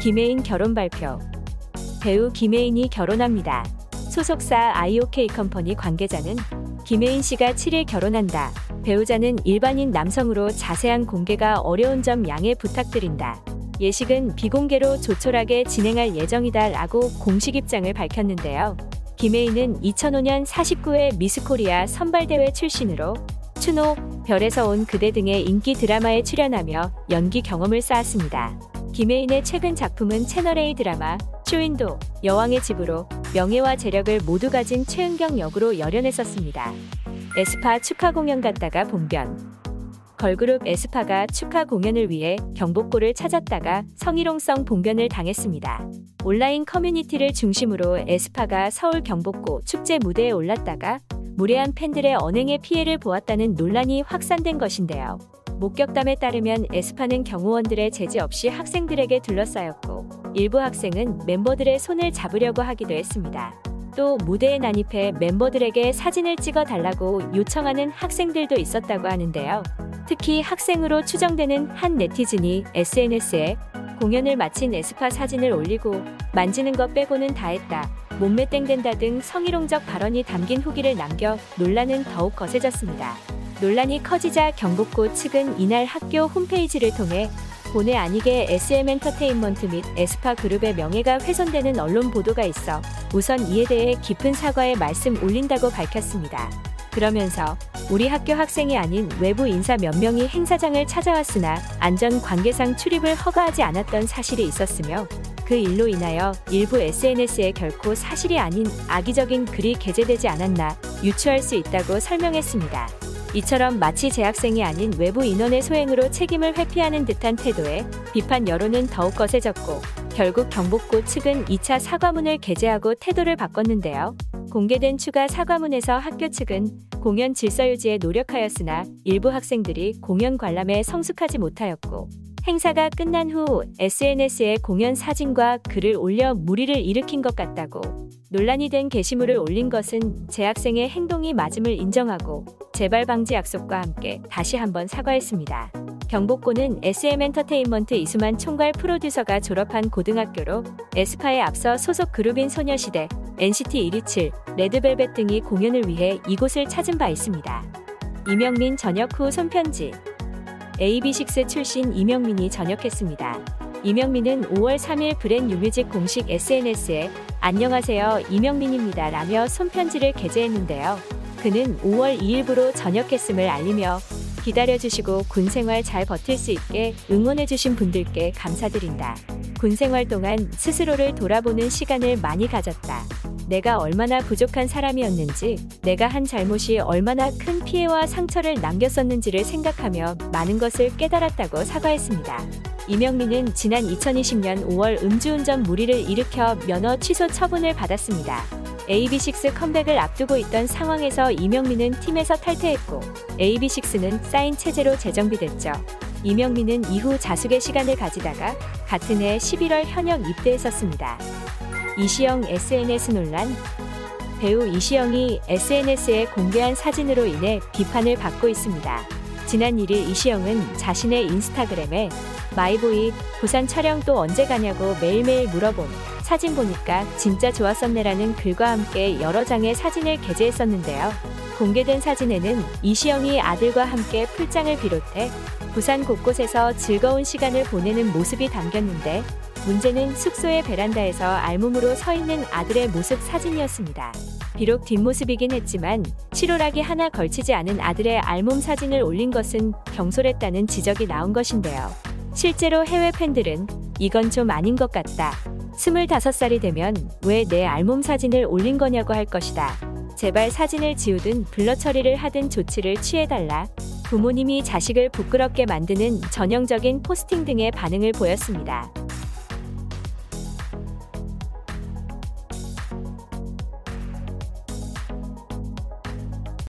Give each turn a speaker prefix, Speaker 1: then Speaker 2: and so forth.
Speaker 1: 김혜인 결혼 발표. 배우 김혜인이 결혼합니다. 소속사 IOK 컴퍼니 관계자는 김혜인 씨가 7일 결혼한다. 배우자는 일반인 남성으로 자세한 공개가 어려운 점 양해 부탁드린다. 예식은 비공개로 조촐하게 진행할 예정이다 라고 공식 입장을 밝혔는데요. 김혜인은 2005년 49회 미스코리아 선발대회 출신으로 추노, 별에서 온 그대 등의 인기 드라마에 출연하며 연기 경험을 쌓았습니다. 김혜인의 최근 작품은 채널A 드라마 쇼윈도 여왕의 집으로 명예와 재력을 모두 가진 최은경 역으로 열연했었습니다. 에스파 축하 공연 갔다가 봉변 걸그룹 에스파가 축하 공연을 위해 경복고를 찾았다가 성희롱성 봉변을 당했습니다. 온라인 커뮤니티를 중심으로 에스파가 서울 경복고 축제 무대에 올랐다가 무례한 팬들의 언행의 피해를 보았다는 논란이 확산된 것인데요. 목격담에 따르면 에스파는 경호원들의 제지 없이 학생들에게 둘러싸였고 일부 학생은 멤버들의 손을 잡으려고 하기도 했습니다. 또 무대에 난입해 멤버들에게 사진을 찍어 달라고 요청하는 학생들도 있었다고 하는데요. 특히 학생으로 추정되는 한 네티즌이 SNS에 공연을 마친 에스파 사진을 올리고 만지는 것 빼고는 다 했다. 몸매 땡된다 등 성희롱적 발언이 담긴 후기를 남겨 논란은 더욱 거세졌습니다. 논란이 커지자 경복고 측은 이날 학교 홈페이지를 통해 본의 아니게 SM 엔터테인먼트 및 에스파 그룹의 명예가 훼손되는 언론 보도가 있어 우선 이에 대해 깊은 사과의 말씀 올린다고 밝혔습니다. 그러면서 우리 학교 학생이 아닌 외부 인사 몇 명이 행사장을 찾아왔으나 안전 관계상 출입을 허가하지 않았던 사실이 있었으며 그 일로 인하여 일부 SNS에 결코 사실이 아닌 악의적인 글이 게재되지 않았나 유추할 수 있다고 설명했습니다. 이처럼 마치 재학생이 아닌 외부 인원의 소행으로 책임을 회피하는 듯한 태도에 비판 여론은 더욱 거세졌고 결국 경복고 측은 2차 사과문을 게재하고 태도를 바꿨는데요. 공개된 추가 사과문에서 학교 측은 공연 질서 유지에 노력하였으나 일부 학생들이 공연 관람에 성숙하지 못하였고 행사가 끝난 후 SNS에 공연 사진과 글을 올려 무리를 일으킨 것 같다고 논란이 된 게시물을 올린 것은 재학생의 행동이 맞음을 인정하고 재발 방지 약속과 함께 다시 한번 사과했습니다. 경복고는 SM 엔터테인먼트 이수만 총괄 프로듀서가 졸업한 고등학교로 에스파에 앞서 소속 그룹인 소녀시대, NCT 127, 레드벨벳 등이 공연을 위해 이곳을 찾은 바 있습니다. 이명민 전역 후 손편지 AB6 출신 이명민이 전역했습니다. 이명민은 5월 3일 브랜 뉴뮤직 공식 SNS에 안녕하세요 이명민입니다 라며 손편지를 게재했는데요. 그는 5월 2일부로 전역했음을 알리며 기다려주시고 군 생활 잘 버틸 수 있게 응원해주신 분들께 감사드린다. 군 생활 동안 스스로를 돌아보는 시간을 많이 가졌다. 내가 얼마나 부족한 사람이었는지, 내가 한 잘못이 얼마나 큰 피해와 상처를 남겼었는지를 생각하며 많은 것을 깨달았다고 사과했습니다. 이명민은 지난 2020년 5월 음주운전 무리를 일으켜 면허 취소 처분을 받았습니다. AB6 컴백을 앞두고 있던 상황에서 이명민은 팀에서 탈퇴했고 AB6는 사인 체제로 재정비됐죠. 이명민은 이후 자숙의 시간을 가지다가 같은 해 11월 현역 입대했었습니다. 이시영 SNS 논란 배우 이시영이 SNS에 공개한 사진으로 인해 비판을 받고 있습니다. 지난 1일 이시영은 자신의 인스타그램에 마이보이 부산 촬영 또 언제 가냐고 매일매일 물어봄 사진 보니까 진짜 좋았었네라는 글과 함께 여러 장의 사진을 게재했었는데요. 공개된 사진에는 이시영이 아들과 함께 풀장을 비롯해 부산 곳곳에서 즐거운 시간을 보내는 모습이 담겼는데 문제는 숙소의 베란다에서 알몸으로 서 있는 아들의 모습 사진이었습니다. 비록 뒷모습이긴 했지만 치로락이 하나 걸치지 않은 아들의 알몸 사진을 올린 것은 경솔했다는 지적이 나온 것인데요. 실제로 해외 팬들은 이건 좀 아닌 것 같다. 25살이 되면 왜 내 알몸 사진을 올린 거냐고 할 것이다. 제발 사진을 지우든 블러 처리를 하든 조치를 취해달라. 부모님이 자식을 부끄럽게 만드는 전형적인 포스팅 등의 반응을 보였습니다.